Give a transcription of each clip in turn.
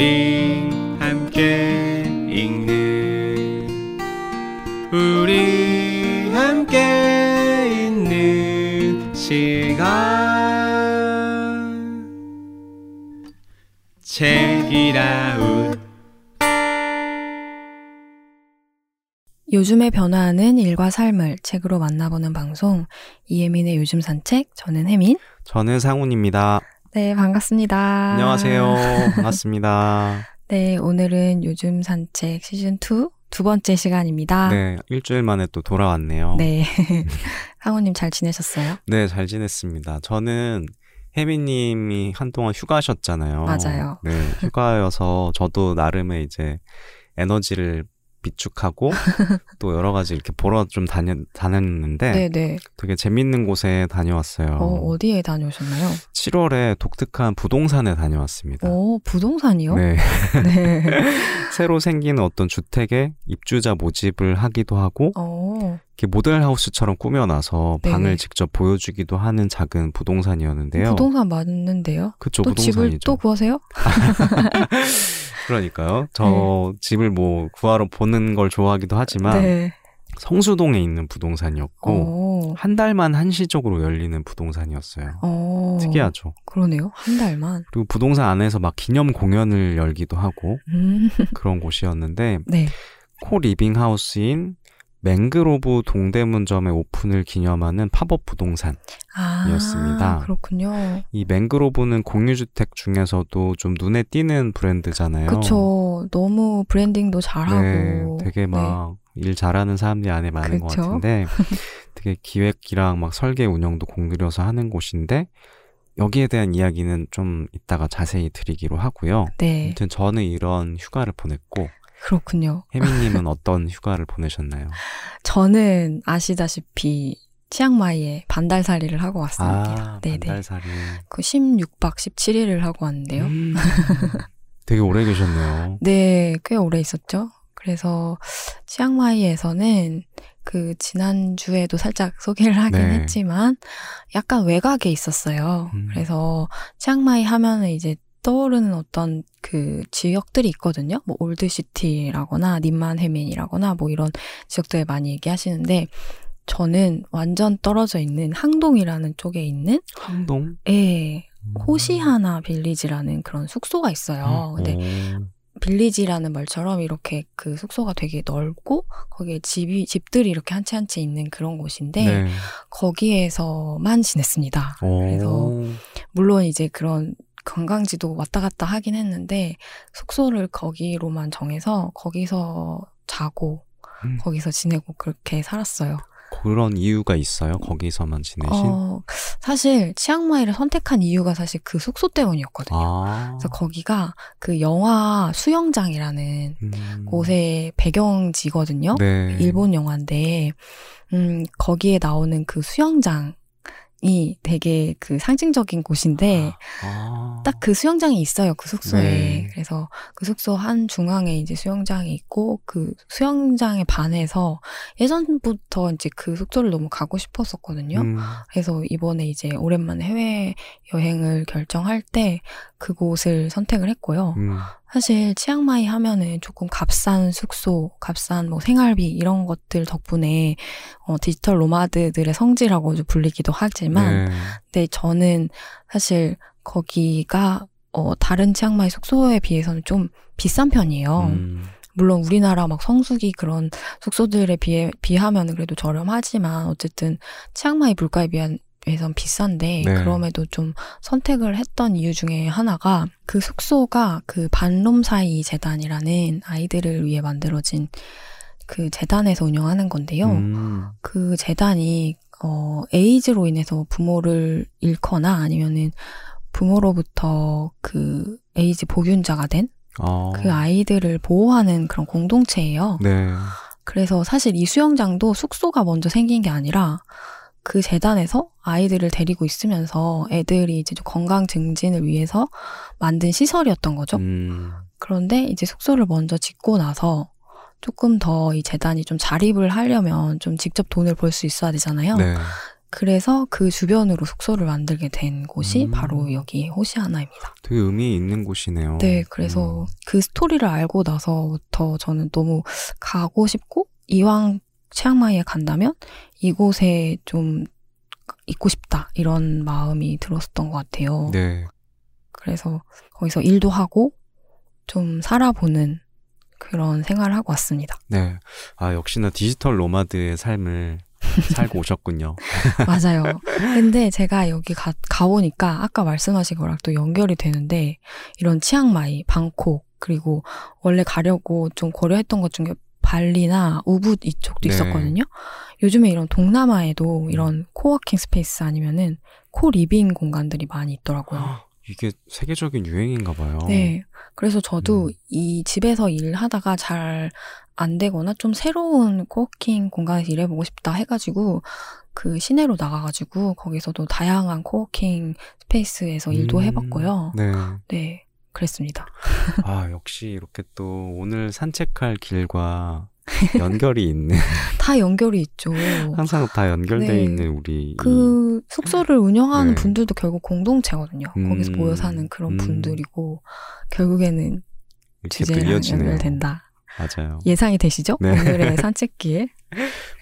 우리 함께 읽는 우리 함께 있는 시간. 책이라웃. 요즘에 변화하는 일과 삶을 책으로 만나보는 방송 이혜민의 요즘 산책 저는 혜민. 저는 상훈입니다. 네 반갑습니다. 안녕하세요. 반갑습니다. 네 오늘은 요즘 산책 시즌 2 두 번째 시간입니다. 네 일주일 만에 또 돌아왔네요. 네 상훈님 잘 지내셨어요? 네 잘 지냈습니다. 저는 혜민님이 한동안 휴가셨잖아요. 맞아요. 네 휴가여서 저도 나름의 이제 에너지를 비축하고 또 여러 가지 이렇게 보러 좀 다녔, 다녔는데 네네. 되게 재밌는 곳에 다녀왔어요. 어, 어디에 다녀오셨나요? 7월에 독특한 부동산에 다녀왔습니다. 오 부동산이요? 네. 네. 새로 생기는 어떤 주택에 입주자 모집을 하기도 하고 어, 모델 하우스처럼 꾸며놔서 네. 방을 직접 보여주기도 하는 작은 부동산이었는데요. 부동산 맞는데요? 그쵸 또 집을 부동산이죠. 또 구하세요? 그러니까요. 저 집을 뭐 구하러 보는 걸 좋아하기도 하지만 네. 성수동에 있는 부동산이었고 어, 한 달만 한시적으로 열리는 부동산이었어요. 어, 특이하죠. 그러네요. 한 달만. 그리고 부동산 안에서 막 기념 공연을 열기도 하고 음, 그런 곳이었는데 네. co living house인 맹그로브 동대문점의 오픈을 기념하는 팝업 부동산. 아, 이었습니다. 그렇군요. 이 맹그로브는 공유주택 중에서도 좀 눈에 띄는 브랜드잖아요. 그쵸. 너무 브랜딩도 잘하고. 네, 되게 막일 잘하는 사람들이 안에 많은 것 그쵸. 같은데 되게 기획이랑 막 설계 운영도 공들여서 하는 곳인데 여기에 대한 이야기는 좀 이따가 자세히 드리기로 하고요. 네. 아무튼 저는 이런 휴가를 보냈고 그렇군요. 혜민님은 어떤 휴가를 보내셨나요? 저는 아시다시피 치앙마이에 반달살이를 하고 왔습니다. 아, 네네. 반달살이. 그 16박 17일을 하고 왔는데요. 음, 되게 오래 계셨네요. 네, 꽤 오래 있었죠. 그래서 치앙마이에서는 그 지난주에도 살짝 소개를 하긴 네. 했지만 약간 외곽에 있었어요. 음. 그래서 치앙마이 하면은 이제 떠오르는 어떤 그 지역들이 있거든요. 뭐 올드시티라거나 님만해민이라거나 뭐 이런 지역들 많이 얘기하시는데 저는 완전 떨어져 있는 항동이라는 쪽에 있는 항동? 예, 호시하나 빌리지라는 그런 숙소가 있어요. 근데 오. 빌리지라는 말처럼 이렇게 그 숙소가 되게 넓고 거기에 집이 집들이 이렇게 한 채 한 채 있는 그런 곳인데 네. 거기에서만 지냈습니다. 오. 그래서 물론 이제 그런 관광지도 왔다 갔다 하긴 했는데 숙소를 거기로만 정해서 거기서 자고 음. 거기서 지내고 그렇게 살았어요. 그런 이유가 있어요? 거기서만 지내신? 어, 사실 치앙마이를 선택한 이유가 사실 그 숙소 때문이었거든요. 아. 그래서 거기가 그 영화 수영장이라는 음. 곳의 배경지거든요. 네. 일본 영화인데, 음, 거기에 나오는 그 수영장 이 되게 그 상징적인 곳인데, 아. 딱그 수영장이 있어요, 그 숙소에. 네. 그래서 그 숙소 한 중앙에 이제 수영장이 있고, 그 수영장에 반해서 예전부터 이제 그 숙소를 너무 가고 싶었었거든요. 음. 그래서 이번에 이제 오랜만에 해외 여행을 결정할 때 그곳을 선택을 했고요. 음. 사실 치앙마이 하면은 조금 값싼 숙소, 값싼 뭐 생활비 이런 것들 덕분에 어, 디지털 노마드들의 성지라고 좀 불리기도 하지만, 네. 근데 저는 사실 거기가 어, 다른 치앙마이 숙소에 비해서는 좀 비싼 편이에요. 음. 물론 우리나라 막 성수기 그런 숙소들에 비해 비하면 그래도 저렴하지만 어쨌든 치앙마이 물가에 비한 에선 비싼데 네. 그럼에도 좀 선택을 했던 이유 중에 하나가 그 숙소가 그 반롬사이 재단이라는 아이들을 위해 만들어진 그 재단에서 운영하는 건데요. 음. 그 재단이 어 에이즈로 인해서 부모를 잃거나 아니면은 부모로부터 그 에이즈 보균자가 된그 어. 아이들을 보호하는 그런 공동체예요. 네. 그래서 사실 이 수영장도 숙소가 먼저 생긴 게 아니라 그 재단에서 아이들을 데리고 있으면서 애들이 이제 좀 건강 증진을 위해서 만든 시설이었던 거죠. 음. 그런데 이제 숙소를 먼저 짓고 나서 조금 더 이 재단이 좀 자립을 하려면 좀 직접 돈을 벌 수 있어야 되잖아요. 네. 그래서 그 주변으로 숙소를 만들게 된 곳이 음. 바로 여기 호시아나입니다. 되게 의미 있는 곳이네요. 네, 그래서 음. 그 스토리를 알고 나서부터 저는 너무 가고 싶고 이왕 치앙마이에 간다면 이곳에 좀 있고 싶다 이런 마음이 들었었던 것 같아요. 네. 그래서 거기서 일도 하고 좀 살아보는 그런 생활을 하고 왔습니다. 네. 아, 역시나 digital nomad의 삶을 살고 오셨군요. 맞아요. 근데 제가 여기 가, 가보니까 아까 말씀하신 거랑 또 연결이 되는데 이런 치앙마이, 방콕 그리고 원래 가려고 좀 고려했던 것 중에 발리나 우붓 이쪽도 네. 있었거든요. 요즘에 이런 동남아에도 이런 co-working space 아니면은 co-living 공간들이 많이 있더라고요. 이게 세계적인 유행인가 봐요. 네. 그래서 저도 음. 이 집에서 일하다가 잘 안 되거나 좀 새로운 co-working 공간에서 일해보고 싶다 해가지고 그 시내로 나가가지고 거기서도 다양한 co-working space에서 일도 음, 해봤고요. 네. 네. 그랬습니다. 아, 역시 이렇게 또 오늘 산책할 길과 연결이 있는, 다 연결이 있죠. 항상 다 연결되어 네. 있는 우리. 이- 그 숙소를 운영하는 네. 분들도 결국 공동체거든요. 거기서 음, 모여 사는 그런 음. 분들이고 결국에는 주제랑. 연결된다. 맞아요. 예상이 되시죠? 네. 오늘의 산책길.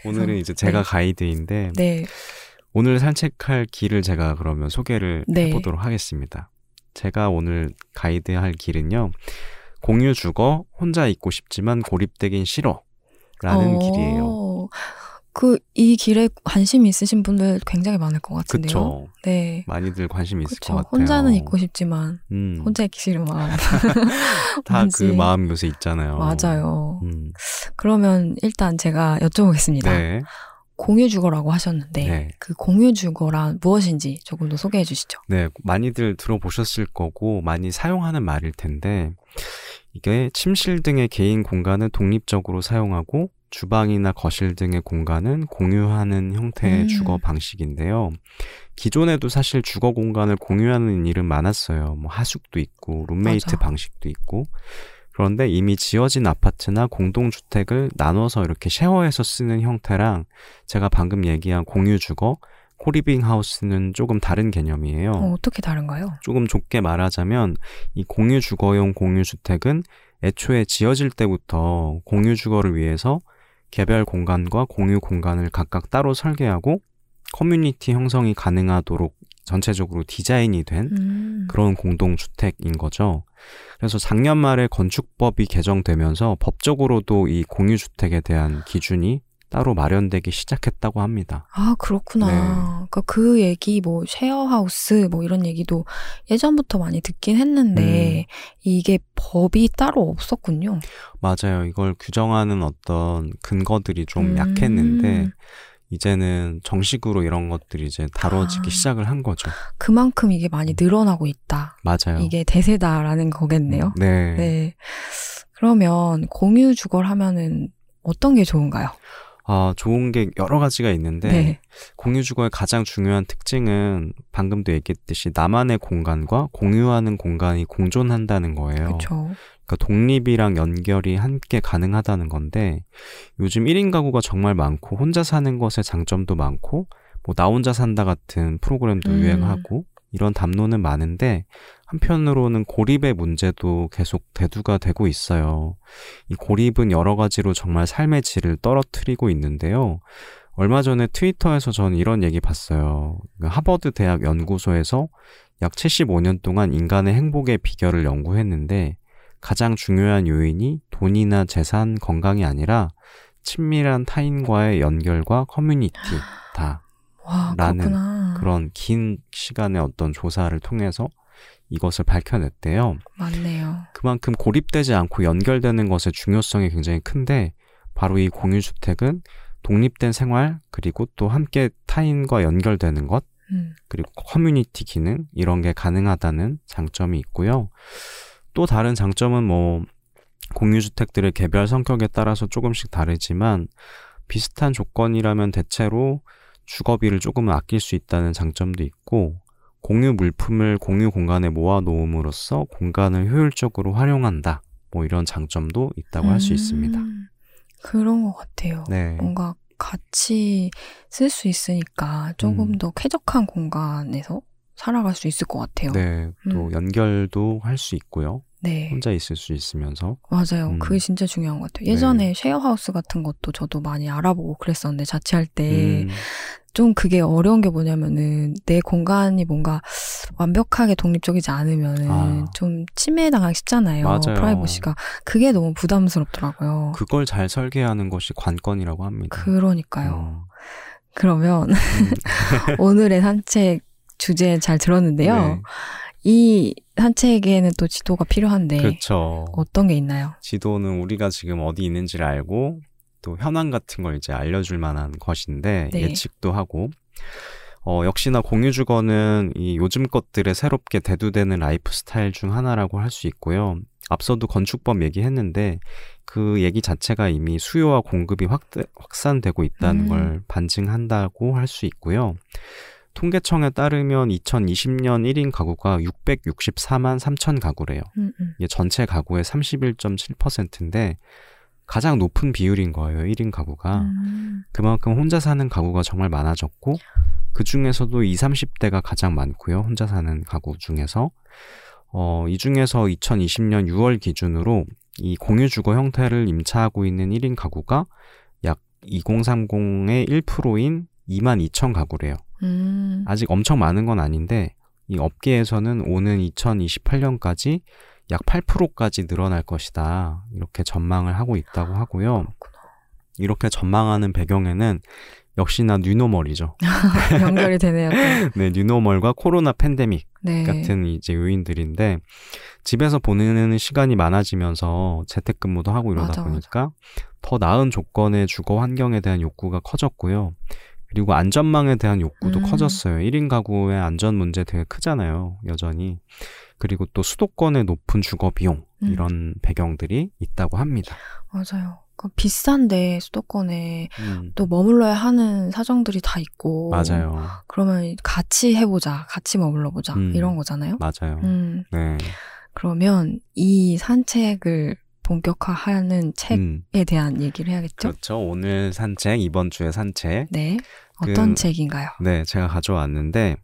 오늘은 이제 제가 네. 가이드인데, 네. 오늘 산책할 길을 제가 그러면 소개를 네. 해보도록 하겠습니다. 제가 오늘 가이드할 길은요, 공유 주거, 혼자 있고 싶지만 고립되긴 싫어. 라는 어, 길이에요. 그, 이 길에 관심 있으신 분들 굉장히 많을 것 같은데요. 그쵸. 네. 많이들 관심 있을 그쵸. 것 같아요. 혼자는 있고 싶지만, 음, 혼자 있기 싫은 마음. 다 그. 마음 요새 있잖아요. 맞아요. 음, 그러면 일단 제가 여쭤보겠습니다. 네. 공유 주거라고 하셨는데, 네. 그 공유 주거란 무엇인지 조금 더 소개해 주시죠. 네, 많이들 들어보셨을 거고 많이 사용하는 말일 텐데 이게 침실 등의 개인 공간은 독립적으로 사용하고 주방이나 거실 등의 공간은 공유하는 형태의 음. 주거 방식인데요. 기존에도 사실 주거 공간을 공유하는 일은 많았어요. 뭐 하숙도 있고 룸메이트 맞아. 방식도 있고 그런데 이미 지어진 아파트나 공동주택을 나눠서 이렇게 쉐어해서 쓰는 형태랑 제가 방금 얘기한 공유 주거, co-living house는 조금 다른 개념이에요. 어, 어떻게 다른가요? 조금 좁게 말하자면 이 공유 주거용 공유 주택은 애초에 지어질 때부터 공유 주거를 위해서 개별 공간과 공유 공간을 각각 따로 설계하고 커뮤니티 형성이 가능하도록 전체적으로 디자인이 된 음. 그런 공동 주택인 거죠. 그래서 작년 말에 건축법이 개정되면서 법적으로도 이 공유주택에 대한 기준이 따로 마련되기 시작했다고 합니다. 아, 그렇구나. 네. 그러니까 그 얘기, 뭐, 쉐어하우스, 뭐, 이런 얘기도 예전부터 많이 듣긴 했는데, 음. 이게 법이 따로 없었군요. 맞아요. 이걸 규정하는 어떤 근거들이 좀 음. 약했는데 이제는 정식으로 이런 것들이 이제 다뤄지기 아. 시작을 한 거죠. 그만큼 이게 많이 늘어나고 있다. 맞아요. 이게 대세다라는 거겠네요. 네. 네. 그러면 공유 주거를 하면은 어떤 게 좋은가요? 아, 좋은 게 여러 가지가 있는데 네. 공유 주거의 가장 중요한 특징은 방금도 얘기했듯이 나만의 공간과 공유하는 공간이 공존한다는 거예요. 그렇죠. 그러니까 독립이랑 연결이 함께 가능하다는 건데 요즘 1인 가구가 정말 많고 혼자 사는 것의 장점도 많고 뭐 나 혼자 산다 같은 프로그램도 음. 유행하고 이런 담론은 많은데 한편으로는 고립의 문제도 계속 대두가 되고 있어요. 이 고립은 여러 가지로 정말 삶의 질을 떨어뜨리고 있는데요. 얼마 전에 트위터에서 저는 이런 얘기 봤어요. 그 하버드 대학 연구소에서 약 75년 동안 인간의 행복의 비결을 연구했는데 가장 중요한 요인이 돈이나 재산, 건강이 아니라 친밀한 타인과의 연결과 커뮤니티 다. 와, 라는 그렇구나. 그런 긴 시간의 어떤 조사를 통해서 이것을 밝혀냈대요. 맞네요. 그만큼 고립되지 않고 연결되는 것의 중요성이 굉장히 큰데 바로 이 공유주택은 독립된 생활 그리고 또 함께 타인과 연결되는 것 음. 그리고 커뮤니티 기능 이런 게 가능하다는 장점이 있고요. 또 다른 장점은 뭐 공유주택들의 개별 성격에 따라서 조금씩 다르지만 비슷한 조건이라면 대체로 주거비를 조금은 아낄 수 있다는 장점도 있고 공유 물품을 공유 공간에 모아 놓음으로써 공간을 효율적으로 활용한다. 뭐 이런 장점도 있다고 할수 있습니다. 음, 그런 것 같아요. 네. 뭔가 같이 쓸 수 있으니까 조금 음. 더 쾌적한 공간에서 살아갈 수 있을 것 같아요. 네, 또 음. 연결도 할 수 있고요. 네. 혼자 있을 수 있으면서. 맞아요. 음. 그게 진짜 중요한 것 같아요. 네. 예전에 쉐어하우스 같은 것도 저도 많이 알아보고 그랬었는데 자취할 때 음, 좀 그게 어려운 게 뭐냐면은 내 공간이 뭔가 완벽하게 독립적이지 않으면은 아. 좀 침해당하기 쉽잖아요. 맞아요. 프라이버시가 그게 너무 부담스럽더라고요. 그걸 잘 설계하는 것이 관건이라고 합니다. 그러니까요. 음, 그러면 음, 오늘의 산책 주제 잘 들었는데요. 네, 이 산책에는 또 지도가 필요한데 그렇죠. 어떤 게 있나요? 지도는 우리가 지금 어디 있는지를 알고 또 현황 같은 걸 이제 알려줄 만한 것인데 네. 예측도 하고 어, 역시나 공유주거는 이 요즘 것들에 새롭게 대두되는 라이프 스타일 중 하나라고 할 수 있고요. 앞서도 건축법 얘기했는데 그 얘기 자체가 이미 수요와 공급이 확, 확산되고 있다는 음. 걸 반증한다고 할 수 있고요. 통계청에 따르면 2020년 1인 가구가 664만 3천 가구래요. 음, 음. 이게 전체 가구의 31.7%인데 가장 높은 비율인 거예요. 1인 가구가. 음. 그만큼 혼자 사는 가구가 정말 많아졌고 그 중에서도 20, 30대가 가장 많고요. 혼자 사는 가구 중에서 어, 이 중에서 2020년 6월 기준으로 이 공유 주거 형태를 임차하고 있는 1인 가구가 약 2030의 1%인 2만 2천 가구래요. 음. 아직 엄청 많은 건 아닌데 이 업계에서는 오는 2028년까지 약 8%까지 늘어날 것이다. 이렇게 전망을 하고 있다고 하고요. 이렇게 전망하는 배경에는 역시나 뉴노멀이죠. 연결이 되네요. 또. 네, 뉴노멀과 코로나 팬데믹 네. 같은 이제 요인들인데 집에서 보내는 시간이 많아지면서 재택근무도 하고 이러다 맞아, 보니까 더 나은 조건의 주거 환경에 대한 욕구가 커졌고요. 그리고 안전망에 대한 욕구도 음. 커졌어요. 1인 가구의 안전 문제 되게 크잖아요. 여전히. 그리고 또 수도권의 높은 주거 비용 음. 이런 배경들이 있다고 합니다. 맞아요. 그 비싼데 수도권에 음, 또 머물러야 하는 사정들이 다 있고. 맞아요. 그러면 같이 해보자, 같이 머물러 보자 음. 이런 거잖아요. 맞아요. 음. 네. 그러면 이 산책을 본격화하는 책에 음, 대한 얘기를 해야겠죠? 그렇죠. 오늘 산책, 이번 주에 산책. 네. 어떤 그- 책인가요? 네, 제가 가져왔는데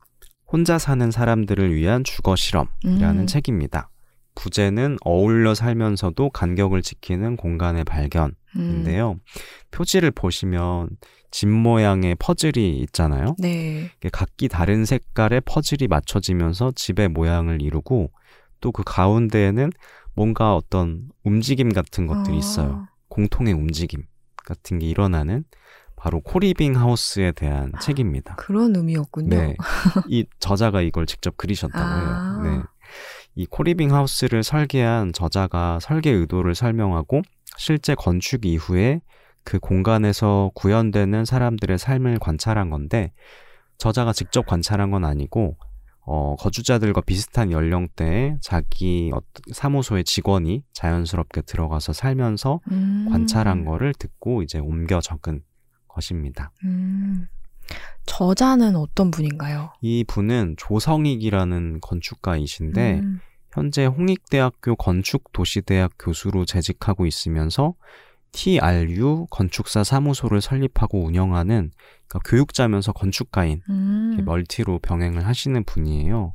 혼자 사는 사람들을 위한 주거 실험이라는 음. 책입니다. 부제는 어울려 살면서도 간격을 지키는 공간의 발견인데요. 음. 표지를 보시면 집 모양의 퍼즐이 있잖아요. 네. 각기 다른 색깔의 퍼즐이 맞춰지면서 집의 모양을 이루고 또 그 가운데에는 뭔가 어떤 움직임 같은 것들이 아. 있어요. 공통의 움직임 같은 게 일어나는 바로 co-living house에 대한 책입니다. 그런 의미였군요. 네. 이 저자가 이걸 직접 그리셨다고 아. 해요. 네. 이 co-living house를 설계한 저자가 설계 의도를 설명하고 실제 건축 이후에 그 공간에서 구현되는 사람들의 삶을 관찰한 건데 저자가 직접 관찰한 건 아니고 어, 거주자들과 비슷한 연령대의 자기 어, 사무소의 직원이 자연스럽게 들어가서 살면서 음. 관찰한 거를 듣고 이제 옮겨 적은 것입니다. 음. 저자는 어떤 분인가요? 이 분은 조성익이라는 건축가이신데 음. 현재 홍익대학교 건축도시대학 교수로 재직하고 있으면서 TRU 건축사 사무소를 설립하고 운영하는 그러니까 교육자면서 건축가인 음. multi로 병행을 하시는 분이에요.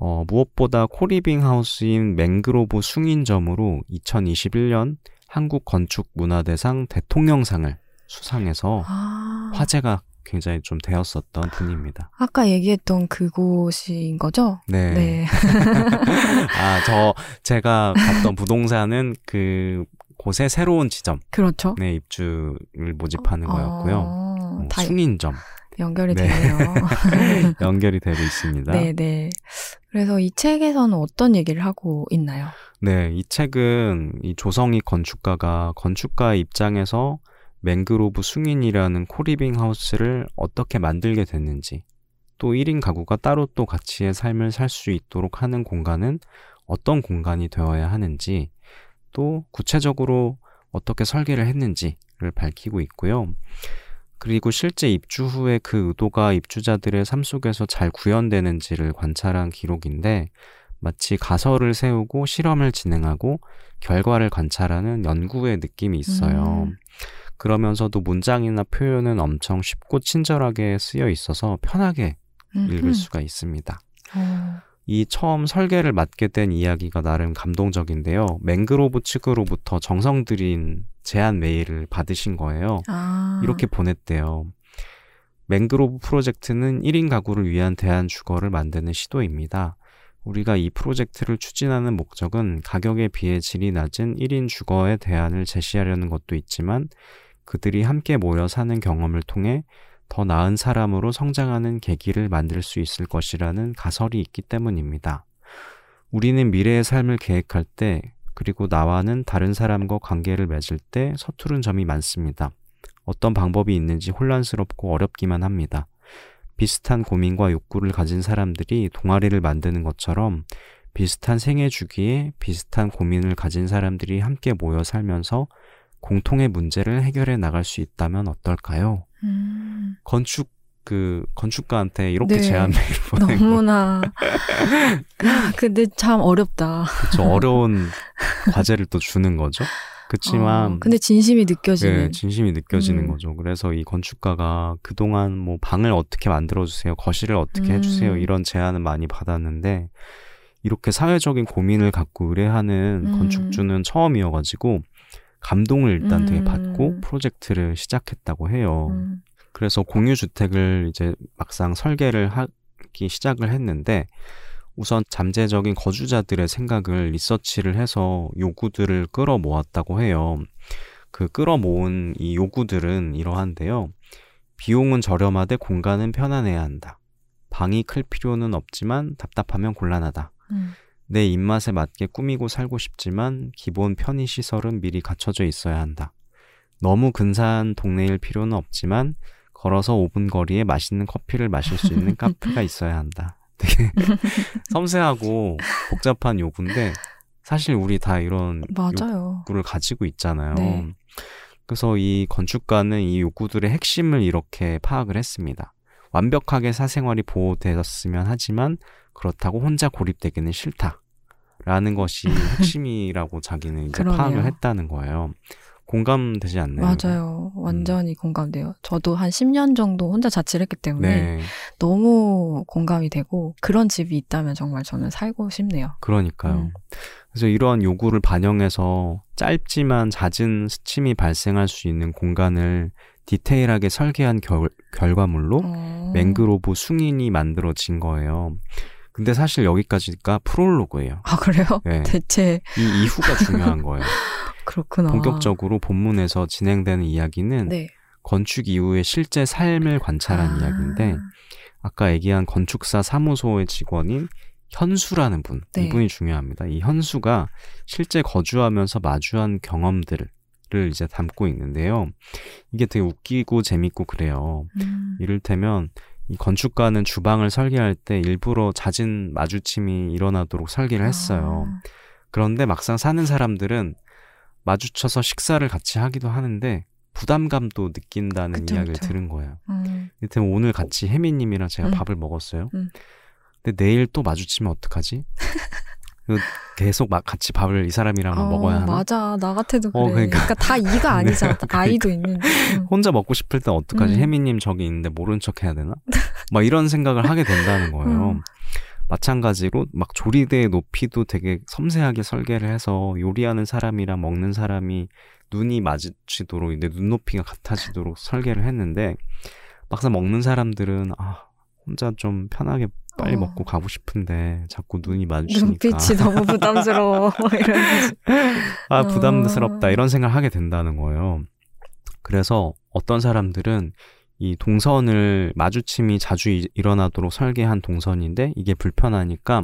어, 무엇보다 co-living house인 맹그로브 숭인점으로 2021년 한국 건축 문화대상 대통령상을 수상해서 아. 화제가 굉장히 좀 되었었던 분입니다. 아까 얘기했던 그곳인 거죠? 네. 네. 아, 저 제가 갔던 부동산은 그 곳의 새로운 지점, 그렇죠. 네, 입주를 모집하는 거였고요. 어, 어, 다 숭인점 연결이 네. 되네요. 연결이 되고 있습니다. 네, 네. 그래서 이 책에서는 어떤 얘기를 하고 있나요? 네, 이 책은 이 조성익 건축가가 건축가의 입장에서 맹그로브 숭인이라는 co-living house를 어떻게 만들게 됐는지, 또 1인 가구가 따로 또 같이의 삶을 살 수 있도록 하는 공간은 어떤 공간이 되어야 하는지, 또 구체적으로 어떻게 설계를 했는지를 밝히고 있고요. 그리고 실제 입주 후에 그 의도가 입주자들의 삶 속에서 잘 구현되는지를 관찰한 기록인데, 마치 가설을 세우고 실험을 진행하고 결과를 관찰하는 연구의 느낌이 있어요. 음. 그러면서도 문장이나 표현은 엄청 쉽고 친절하게 쓰여 있어서 편하게 읽을 음흠. 수가 있습니다. 어. 이 처음 설계를 맡게 된 이야기가 나름 감동적인데요. 맹그로브 측으로부터 정성 들인 제안 메일을 받으신 거예요. 아. 이렇게 보냈대요. 맹그로브 프로젝트는 1인 가구를 위한 대안 주거를 만드는 시도입니다. 우리가 이 프로젝트를 추진하는 목적은 가격에 비해 질이 낮은 1인 주거의 대안을 제시하려는 것도 있지만 그들이 함께 모여 사는 경험을 통해 더 나은 사람으로 성장하는 계기를 만들 수 있을 것이라는 가설이 있기 때문입니다. 우리는 미래의 삶을 계획할 때 그리고 나와는 다른 사람과 관계를 맺을 때 서투른 점이 많습니다. 어떤 방법이 있는지 혼란스럽고 어렵기만 합니다. 비슷한 고민과 욕구를 가진 사람들이 동아리를 만드는 것처럼 비슷한 생애 주기에 비슷한 고민을 가진 사람들이 함께 모여 살면서 공통의 문제를 해결해 나갈 수 있다면 어떨까요? 음. 건축 그 건축가한테 이렇게 네. 제안 메일 거. 너무나. 야, 근데 참 어렵다. 그쵸 어려운 과제를 또 주는 거죠. 그렇지만 어, 근데 진심이 느껴지는. 네, 진심이 느껴지는 음. 거죠. 그래서 이 건축가가 그동안 뭐 방을 어떻게 만들어 주세요, 거실을 어떻게 음. 해주세요 이런 제안을 많이 받았는데 이렇게 사회적인 고민을 갖고 의뢰하는 음. 건축주는 처음이어 가지고 감동을 일단 되게 음. 받고 프로젝트를 시작했다고 해요. 음. 그래서 공유 주택을 이제 막상 설계를 하기 시작을 했는데 우선 잠재적인 거주자들의 생각을 리서치를 해서 요구들을 끌어 모았다고 해요. 그 끌어 모은 이 요구들은 이러한데요. 비용은 저렴하되 공간은 편안해야 한다. 방이 클 필요는 없지만 답답하면 곤란하다. 음. 내 입맛에 맞게 꾸미고 살고 싶지만 기본 편의 시설은 미리 갖춰져 있어야 한다. 너무 근사한 동네일 필요는 없지만 걸어서 5분 거리에 맛있는 커피를 마실 수 있는 카페가 있어야 한다. 되게 섬세하고 복잡한 요구인데 사실 우리 다 이런 맞아요. 욕구를 가지고 있잖아요. 네. 그래서 이 건축가는 이 욕구들의 핵심을 이렇게 파악을 했습니다. 완벽하게 사생활이 보호되었으면 하지만 그렇다고 혼자 고립되기는 싫다. 라는 것이 핵심이라고 자기는 이제 그러네요. 파악을 했다는 거예요. 공감되지 않나요? 맞아요. 완전히 공감돼요. 저도 한 10년 정도 혼자 자취를 했기 때문에 네. 너무 공감이 되고 그런 집이 있다면 정말 저는 살고 싶네요. 그러니까요. 음. 그래서 이러한 요구를 반영해서 짧지만 잦은 스침이 발생할 수 있는 공간을 디테일하게 설계한 결, 결과물로 어. 맹그로브 숭인이 만들어진 거예요. 근데 사실 여기까지가 프롤로그예요. 아 그래요? 네. 대체 이 이후가 중요한 거예요. 그렇구나. 본격적으로 본문에서 진행되는 이야기는 네. 건축 이후의 실제 삶을 관찰한 아. 이야기인데 아까 얘기한 건축사 사무소의 직원인 현수라는 분 네. 이분이 중요합니다. 이 현수가 실제 거주하면서 마주한 경험들을 이제 담고 있는데요. 이게 되게 웃기고 재밌고 그래요. 음. 이를테면 이 건축가는 주방을 설계할 때 일부러 잦은 마주침이 일어나도록 설계를 했어요. 아. 그런데 막상 사는 사람들은 마주쳐서 식사를 같이 하기도 하는데 부담감도 느낀다는 그쵸, 이야기를 그쵸. 들은 거예요. 음. 이를테면 오늘 같이 혜미님이랑 제가 음. 밥을 먹었어요. 음. 근데 내일 또 마주치면 어떡하지? 계속 막 같이 밥을 이 사람이랑 어, 먹어야 하나? 맞아. 나 같아도 그래. 어, 그러니까. 그러니까. 다 이가 아니잖아. 그러니까. 아이도 있는데. 음. 혼자 먹고 싶을 땐 어떡하지? 음. 혜미님 저기 있는데 모른 척 해야 되나? 막 이런 생각을 하게 된다는 거예요. 음. 마찬가지로 막 조리대의 높이도 되게 섬세하게 설계를 해서 요리하는 사람이랑 먹는 사람이 눈이 마주치도록 이제 눈높이가 같아지도록 설계를 했는데 막상 먹는 사람들은 아 혼자 좀 편하게 빨리 어. 먹고 가고 싶은데 자꾸 눈이 마주치니까 눈빛이 너무 부담스러워. 뭐 이런. 아 어. 부담스럽다 이런 생각을 하게 된다는 거예요. 그래서 어떤 사람들은 이 동선을 마주침이 자주 이- 일어나도록 설계한 동선인데 이게 불편하니까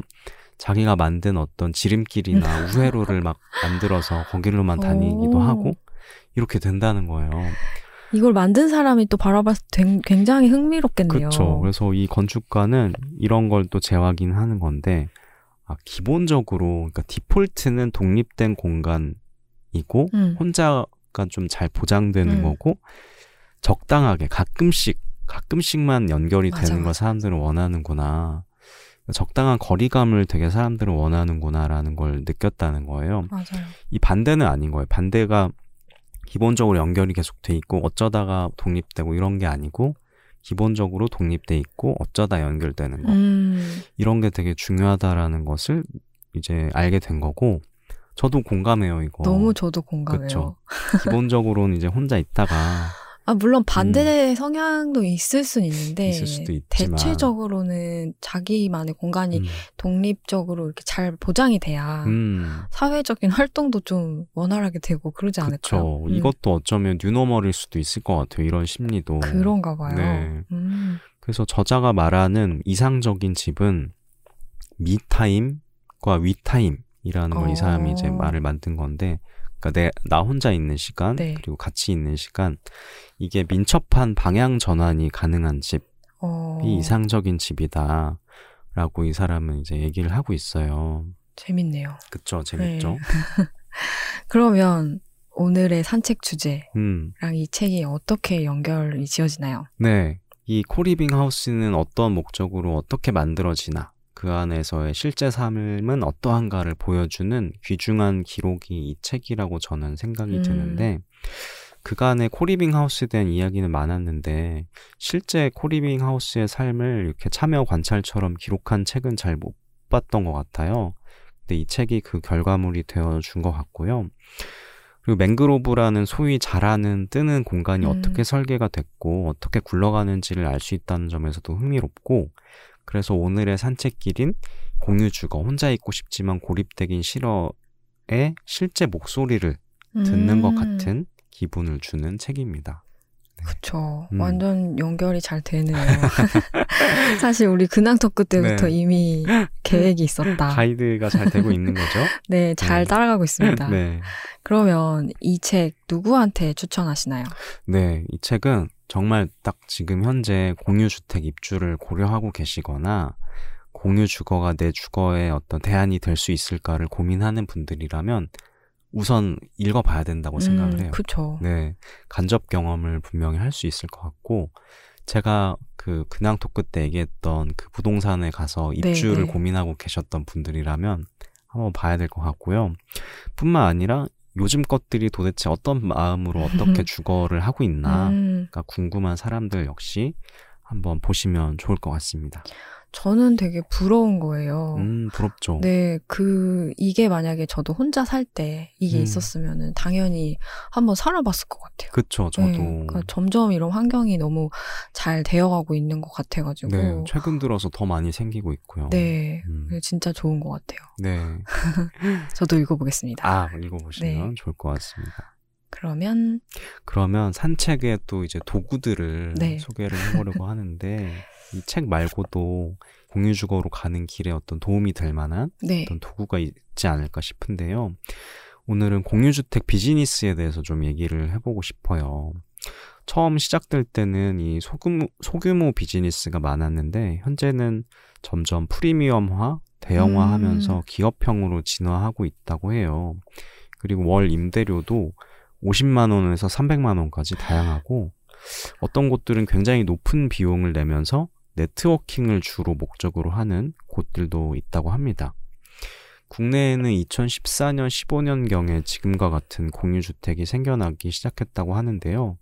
자기가 만든 어떤 지름길이나 우회로를 막 만들어서 거길로만 다니기도 오. 하고 이렇게 된다는 거예요. 이걸 만든 사람이 또 바라봤을 때 굉장히 흥미롭겠네요. 그렇죠. 그래서 이 건축가는 이런 걸 또 재확인하는 건데 아, 기본적으로 그러니까 디폴트는 독립된 공간이고 음. 혼자가 좀 잘 보장되는 음. 거고 적당하게 가끔씩 가끔씩만 연결이 맞아, 되는 걸 맞아. 사람들은 원하는구나. 적당한 거리감을 되게 사람들은 원하는구나라는 걸 느꼈다는 거예요. 맞아요. 이 반대는 아닌 거예요. 반대가 기본적으로 연결이 계속 돼 있고 어쩌다가 독립되고 이런 게 아니고 기본적으로 독립돼 있고 어쩌다 연결되는 거 음, 이런 게 되게 중요하다라는 것을 이제 알게 된 거고 저도 공감해요 이거. 너무 저도 공감해요. 그쵸. 기본적으로는 이제 혼자 있다가 아, 물론 반대 성향도 있을 순 있는데, 음. 있을. 대체적으로는 자기만의 공간이 음, 독립적으로 이렇게 잘 보장이 돼야 음, 사회적인 활동도 좀 원활하게 되고 그러지 않을까요? 음, 이것도 어쩌면 뉴노멀일 수도 있을 것 같아요. 이런 심리도. 그런가 봐요. 네. 음, 그래서 저자가 말하는 이상적인 집은 미타임과 위타임이라는 걸이 사람이 이제 어. 말을 만든 건데, 그러니까 내, 나 혼자 있는 시간, 네. 그리고 같이 있는 시간, 이게 민첩한 방향 전환이 가능한 집이 어, 이상적인 집이다. 라고 이 사람은 이제 얘기를 하고 있어요. 재밌네요. 그쵸, 재밌죠? 그러면 오늘의 산책 주제랑 음, 이 책이 어떻게 연결이 지어지나요? 네. 이 코리빙 하우스는 어떤 목적으로 어떻게 만들어지나, 그 안에서의 실제 삶은 어떠한가를 보여주는 귀중한 기록이 이 책이라고 저는 생각이 음. 드는데, 그간의 co-living house에 대한 이야기는 많았는데, 실제 co-living house의 삶을 이렇게 참여 관찰처럼 기록한 책은 잘 못 봤던 것 같아요. 근데 이 책이 그 결과물이 되어 준 것 같고요. 그리고 맹그로브라는 소위 잘나가는 뜨는 공간이 음. 어떻게 설계가 됐고 어떻게 굴러가는지를 알 수 있다는 점에서도 흥미롭고 그래서 오늘의 산책길인 공유 주거 혼자 있고 싶지만 고립되긴 싫어의 실제 목소리를 듣는 것 음, 같은 기분을 주는 책입니다. 그쵸. 음. 완전 연결이 잘 되네요. 사실 우리 근황 토크 때부터 네. 이미 계획이 있었다. 가이드가 잘 되고 있는 거죠? 네, 잘 네. 따라가고 있습니다. 네. 그러면 이 책 누구한테 추천하시나요? 네, 이 책은 정말 딱 지금 현재 공유주택 입주를 고려하고 계시거나 공유 주거가 내 주거에 어떤 대안이 될 수 있을까를 고민하는 분들이라면 우선 읽어봐야 된다고 생각을 해요. 음, 그쵸. 네, 간접 경험을 분명히 할 수 있을 것 같고 제가 그 근황 토크 때 얘기했던 그 부동산에 가서 입주를 네, 네. 고민하고 계셨던 분들이라면 한번 봐야 될 것 같고요. 뿐만 아니라 요즘 것들이 도대체 어떤 마음으로 어떻게 주거를 하고 있나 음, 가 궁금한 사람들 역시 한번 보시면 좋을 것 같습니다. 저는 되게 부러운 거예요. 음, 부럽죠. 네, 그, 이게 만약에 저도 혼자 살 때 이게 음. 있었으면은 당연히 한번 살아봤을 것 같아요. 그쵸, 저도. 네, 그러니까 점점 이런 환경이 너무 잘 되어가고 있는 것 같아가지고. 네, 최근 들어서 더 많이 생기고 있고요. 네, 음. 진짜 좋은 것 같아요. 네. 저도 읽어보겠습니다. 아, 읽어보시면 네. 좋을 것 같습니다. 그러면, 그러면 산책의 또 이제 도구들을 네. 소개를 해보려고 하는데, 이 책 말고도 공유주거로 가는 길에 어떤 도움이 될 만한 네. 어떤 도구가 있지 않을까 싶은데요. 오늘은 공유주택 비즈니스에 대해서 좀 얘기를 해보고 싶어요. 처음 시작될 때는 이 소규모, 소규모 비즈니스가 많았는데, 현재는 점점 프리미엄화, 대형화 음. 하면서 기업형으로 진화하고 있다고 해요. 그리고 월 임대료도 50만 원에서 300만 원까지 다양하고, 어떤 곳들은 굉장히 높은 비용을 내면서 네트워킹을 주로 목적으로 하는 곳들도 있다고 합니다. 국내에는 2014년, 15년경에 지금과 같은 공유주택이 생겨나기 시작했다고 하는데요.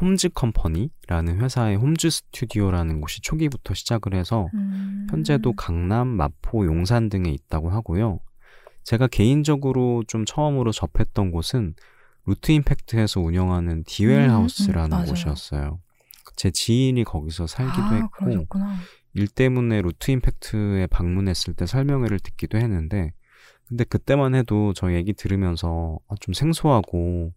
홈즈 컴퍼니라는 회사의 홈즈 스튜디오라는 곳이 초기부터 시작을 해서 음. 현재도 강남, 마포, 용산 등에 있다고 하고요. 제가 개인적으로 좀 처음으로 접했던 곳은 루트 임팩트에서 운영하는 디웰 음, 하우스라는 음, 맞아요. 곳이었어요. 제 지인이 거기서 살기도 아, 했고 그러셨구나. 일 때문에 루트 임팩트에 방문했을 때 설명회를 듣기도 했는데 근데 그때만 해도 저 얘기 들으면서 아, 좀 생소하고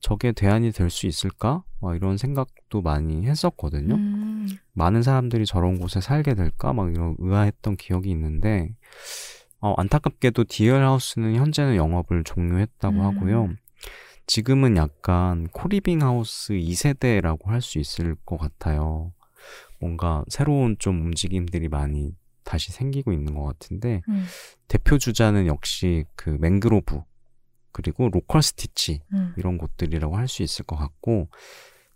저게 대안이 될 수 있을까? 막 이런 생각도 많이 했었거든요. 음, 많은 사람들이 저런 곳에 살게 될까? 막 이런 의아했던 기억이 있는데 어, 안타깝게도 디웰 하우스는 현재는 영업을 종료했다고 음. 하고요. 지금은 약간 co-living house 2세대라고 할 수 있을 것 같아요. 뭔가 새로운 좀 움직임들이 많이 다시 생기고 있는 것 같은데 음, 대표 주자는 역시 그 맹그로브 그리고 로컬 스티치 음. 이런 곳들이라고 할 수 있을 것 같고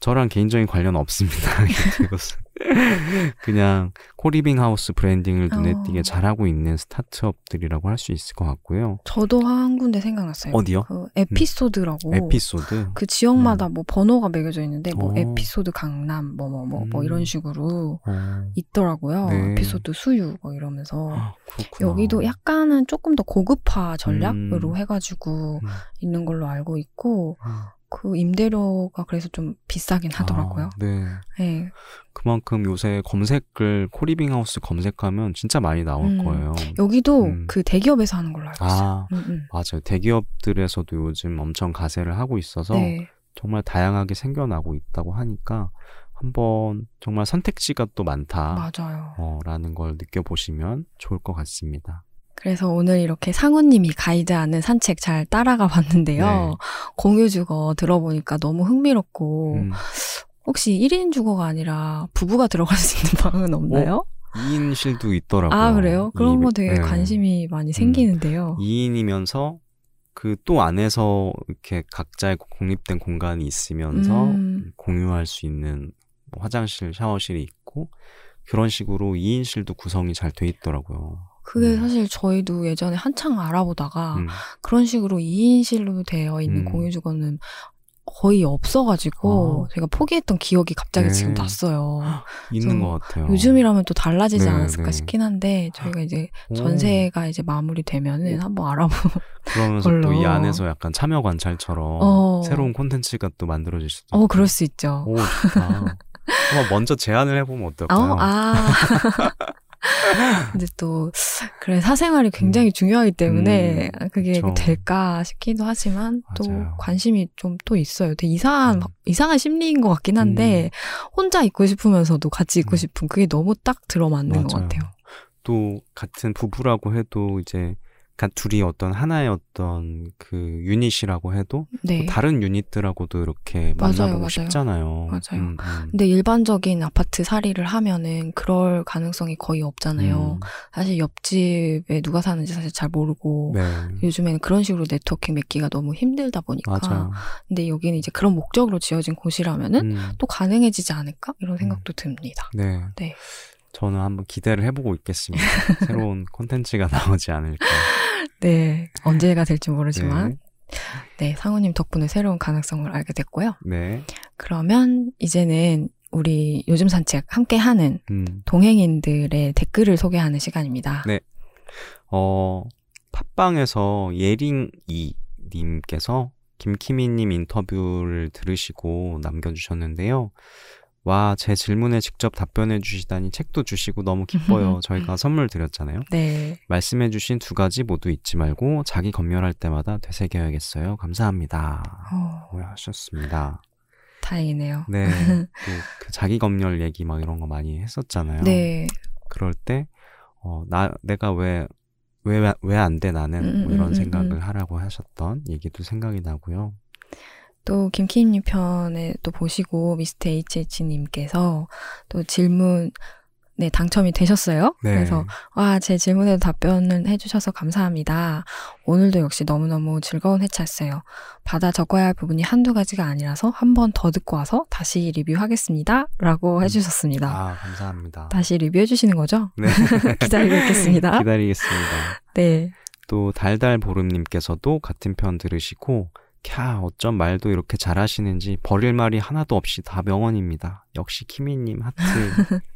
저랑 개인적인 관련 없습니다. 이곳은 그냥 co-living house branding을 눈에 어. 띄게 잘하고 있는 스타트업들이라고 할 수 있을 것 같고요. 저도 한 군데 생각났어요. 어디요? 그 에피소드라고. 에피소드. 그 지역마다 뭐 번호가 매겨져 있는데 뭐 어. 에피소드 강남 뭐 뭐뭐뭐 음. 이런 식으로 어, 있더라고요. 네. 에피소드 수유 뭐 이러면서 아. 여기도 약간은 조금 더 고급화 전략으로 음. 해가지고 음, 있는 걸로 알고 있고 음. 그 임대료가 그래서 좀 비싸긴 하더라고요. 아, 네. 네. 그만큼 요새 검색을 co-living house 검색하면 진짜 많이 나올 음. 거예요. 여기도 음. 그 대기업에서 하는 걸로 알고 있어요. 아, 음, 음. 맞아요. 대기업들에서도 요즘 엄청 가세를 하고 있어서 네. 정말 다양하게 생겨나고 있다고 하니까 한번 정말 선택지가 또 많다. 맞아요. 어, 라는 걸 느껴보시면 좋을 것 같습니다. 그래서 오늘 이렇게 상우님이 가이드하는 산책 잘 따라가 봤는데요. 네. 공유 주거 들어보니까 너무 흥미롭고 음, 혹시 1인 주거가 아니라 부부가 들어갈 수 있는 방은 없나요? 2인실도 있더라고요. 아, 그래요? 그런 거 되게 네. 관심이 많이 생기는데요. 2인이면서 그 또 안에서 이렇게 각자의 독립된 공간이 있으면서 음. 공유할 수 있는 뭐 화장실, 샤워실이 있고 그런 식으로 2인실도 구성이 잘 돼 있더라고요. 그게 음. 사실 저희도 예전에 한창 알아보다가 음. 그런 식으로 2인실로 되어 있는 음. 공유 주거는 거의 없어가지고 아. 제가 포기했던 기억이 갑자기 네. 지금 났어요. 있는 좀것 같아요. 요즘이라면 또 달라지지 네, 않았을까 네. 싶긴 한데 저희가 이제 오, 전세가 이제 마무리되면은 한번 알아보. 그러면서 또 이. 안에서 약간 참여 관찰처럼 어. 새로운 콘텐츠가 또 만들어질 수도 어. 그럴 수 있죠. 오 좋다. 한번 먼저 제안을 해보면 어떨까요? 어, 아. 근데 또, 그래, 사생활이 굉장히 중요하기 때문에, 음, 그게 그쵸. 될까 싶기도 하지만, 또 맞아요. 관심이 좀 또 있어요. 되게 이상한, 음. 이상한 심리인 것 같긴 한데, 혼자 있고 싶으면서도 같이 있고 음. 싶은 그게 너무 딱 들어맞는 것 맞아요. 같아요. 또 같은 부부라고 해도 이제 가- 둘이 어떤 하나의 어떤 그 유닛이라고 해도 네. 또 다른 유닛들하고도 이렇게 맞아요, 만나보고 맞아요. 싶잖아요. 맞아요. 음, 음. 근데 일반적인 아파트 살이를 하면은 그럴 가능성이 거의 없잖아요. 음, 사실 옆집에 누가 사는지 사실 잘 모르고, 네. 요즘에는 그런 식으로 네트워킹 맺기가 너무 힘들다 보니까. 맞아요. 근데 여기는 이제 그런 목적으로 지어진 곳이라면은 음, 또 가능해지지 않을까? 이런 생각도 듭니다. 네. 네. 저는 한번 기대를 해보고 있겠습니다. 새로운 콘텐츠가 나오지 않을까. 네. 언제가 될지 모르지만, 네. 네. 상우님 덕분에 새로운 가능성을 알게 됐고요. 네. 그러면 이제는 우리 요즘 산책 함께 하는 음. 동행인들의 댓글을 소개하는 시간입니다. 네. 어, 팟빵에서 예링이 님께서 김키미님 인터뷰를 들으시고 남겨주셨는데요. 와, 제 질문에 직접 답변해 주시다니 책도 주시고 너무 기뻐요. 저희가 선물 드렸잖아요. 네. 말씀해 주신 두 가지 모두 잊지 말고 자기 검열할 때마다 되새겨야겠어요. 감사합니다. 어, 네, 하셨습니다. 다행이네요. 네. 또그 자기 검열 얘기 막 이런 거 많이 했었잖아요. 네. 그럴 때, 어, 나, 내가 왜, 왜, 왜 안 돼, 나는? 음, 뭐 음, 이런 음, 생각을 음. 하라고 하셨던 얘기도 생각이 나고요. 또 김키님 편에 또 보시고 미스터 HH님께서 또 질문 네 당첨이 되셨어요. 네. 그래서 와 제 질문에도 답변을 해주셔서 감사합니다. 오늘도 역시 너무너무 즐거운 회차였어요. 받아 적어야 할 부분이 한두 가지가 아니라서 한 번 더 듣고 와서 다시 리뷰하겠습니다. 라고 해주셨습니다. 아, 감사합니다. 다시 리뷰해주시는 거죠? 네. 기다리고 있겠습니다. 기다리겠습니다. 네. 또, 달달보름님께서도 같은 편 들으시고, 캬, 어쩜 말도 이렇게 잘하시는지 버릴 말이 하나도 없이 다 명언입니다. 역시 키미님 하트.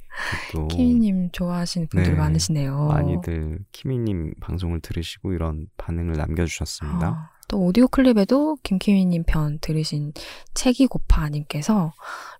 또 키미님 좋아하시는 분들 네. 많으시네요. 많이들 키미님 방송을 들으시고 이런 반응을 남겨주셨습니다. 아, 또 오디오 클립에도 김키미님 편 들으신 책이 고파님께서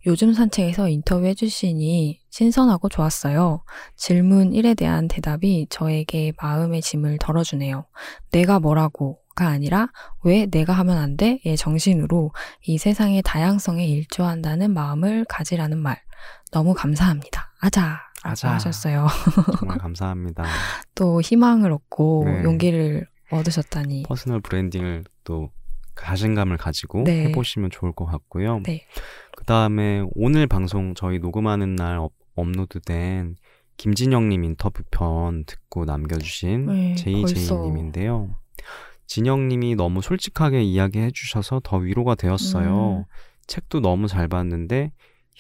요즘 산책에서 인터뷰해 주시니 신선하고 좋았어요. 질문 1에 대한 대답이 저에게 마음의 짐을 덜어주네요. 내가 뭐라고 가 아니라 왜 내가 하면 안 돼? 의 정신으로 이 세상의 다양성에 일조한다는 마음을 가지라는 말. 너무 감사합니다. 아자. 아자. 하셨어요. 정말 감사합니다. 또 희망을 얻고 네. 용기를 얻으셨다니. personal branding을 또 자신감을 가지고 네. 해보시면 좋을 것 같고요. 네. 그 다음에 오늘 방송 저희 녹음하는 날 업, 업로드된 김진영님 인터뷰 편 듣고 남겨주신 네, 제이제이님인데요. 진영님이 너무 솔직하게 이야기해 주셔서 더 위로가 되었어요. 음. 책도 너무 잘 봤는데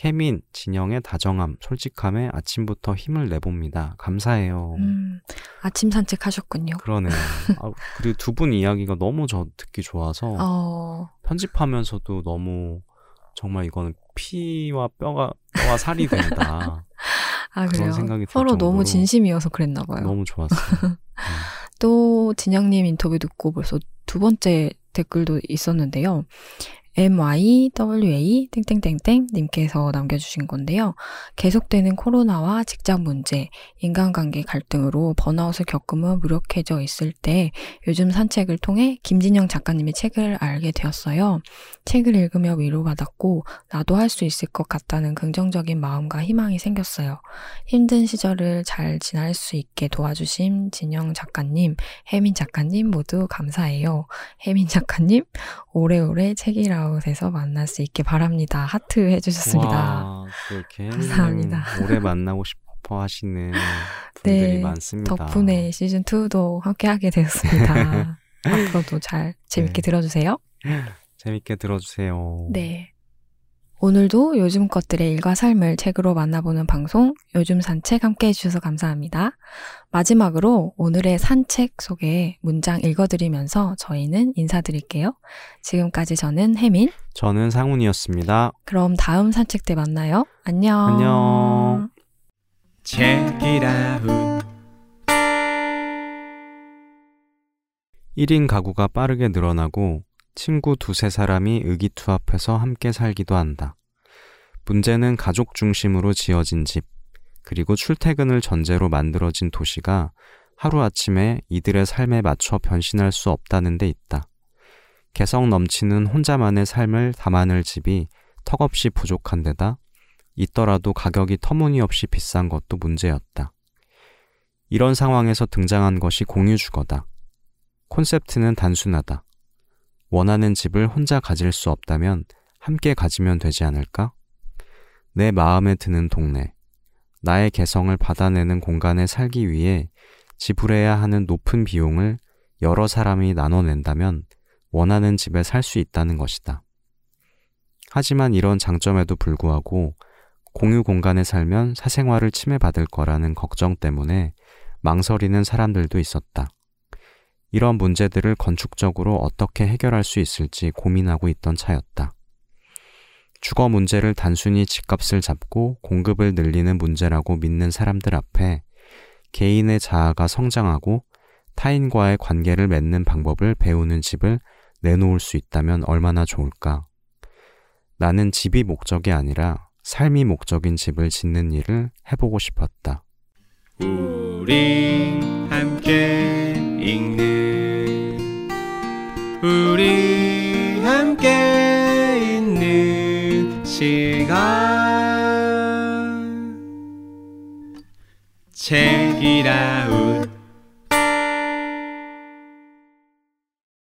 혜민, 진영의 다정함, 솔직함에 아침부터 힘을 내봅니다. 감사해요. 음, 아침 산책하셨군요. 그러네요. 아, 그리고 두 분 이야기가 너무 저 듣기 좋아서 어, 편집하면서도 너무 정말 이거는 피와 뼈가 뼈와 살이 된다. 아, 그런 그래요. 생각이 들 서로 정도로 너무 진심이어서 그랬나 봐요. 너무 좋았어요. 음. 또 진영님 인터뷰 듣고 벌써 두 번째 댓글도 있었는데요. MYWA 땡땡땡땡 님께서 남겨주신 건데요. 계속되는 코로나와 직장 문제, 인간관계 갈등으로 번아웃을 겪으며 무력해져 있을 때 요즘 산책을 통해 김진영 작가님의 책을 알게 되었어요. 책을 읽으며 위로받았고 나도 할 수 있을 것 같다는 긍정적인 마음과 희망이 생겼어요. 힘든 시절을 잘 지날 수 있게 도와주신 진영 작가님, 혜민 작가님 모두 감사해요. 혜민 작가님, 오래오래 책이라 웃에서 만날 수 있게 바랍니다. 하트 해주셨습니다. 와, 감사합니다. 오래 만나고 싶어 하시는 분들이 네, 많습니다. 덕분에 시즌 2도 함께 하게 되었습니다. 앞으로도 잘 재밌게 네. 들어주세요. 재밌게 들어주세요. 네. 오늘도 요즘 것들의 일과 삶을 책으로 만나보는 방송 요즘 산책 함께 해주셔서 감사합니다. 마지막으로 오늘의 산책 속에 문장 읽어드리면서 저희는 인사드릴게요. 지금까지 저는 혜민. 저는 상훈이었습니다. 그럼 다음 산책 때 만나요. 안녕. 안녕. Check it out. 1인 가구가 빠르게 늘어나고 친구 두세 사람이 의기투합해서 함께 살기도 한다. 문제는 가족 중심으로 지어진 집, 그리고 출퇴근을 전제로 만들어진 도시가 하루아침에 이들의 삶에 맞춰 변신할 수 없다는 데 있다. 개성 넘치는 혼자만의 삶을 담아낼 집이 턱없이 부족한 데다 있더라도 가격이 터무니없이 비싼 것도 문제였다. 이런 상황에서 등장한 것이 공유주거다. 콘셉트는 단순하다. 원하는 집을 혼자 가질 수 없다면 함께 가지면 되지 않을까? 내 마음에 드는 동네, 나의 개성을 받아내는 공간에 살기 위해 지불해야 하는 높은 비용을 여러 사람이 나눠낸다면 원하는 집에 살 수 있다는 것이다. 하지만 이런 장점에도 불구하고 공유 공간에 살면 사생활을 침해받을 거라는 걱정 때문에 망설이는 사람들도 있었다. 이런 문제들을 건축적으로 어떻게 해결할 수 있을지 고민하고 있던 차였다. 주거 문제를 단순히 집값을 잡고 공급을 늘리는 문제라고 믿는 사람들 앞에 개인의 자아가 성장하고 타인과의 관계를 맺는 방법을 배우는 집을 내놓을 수 있다면 얼마나 좋을까? 나는 집이 목적이 아니라 삶이 목적인 집을 짓는 일을 해보고 싶었다. 우리 함께 읽는 우리 함께 시간. 책이라운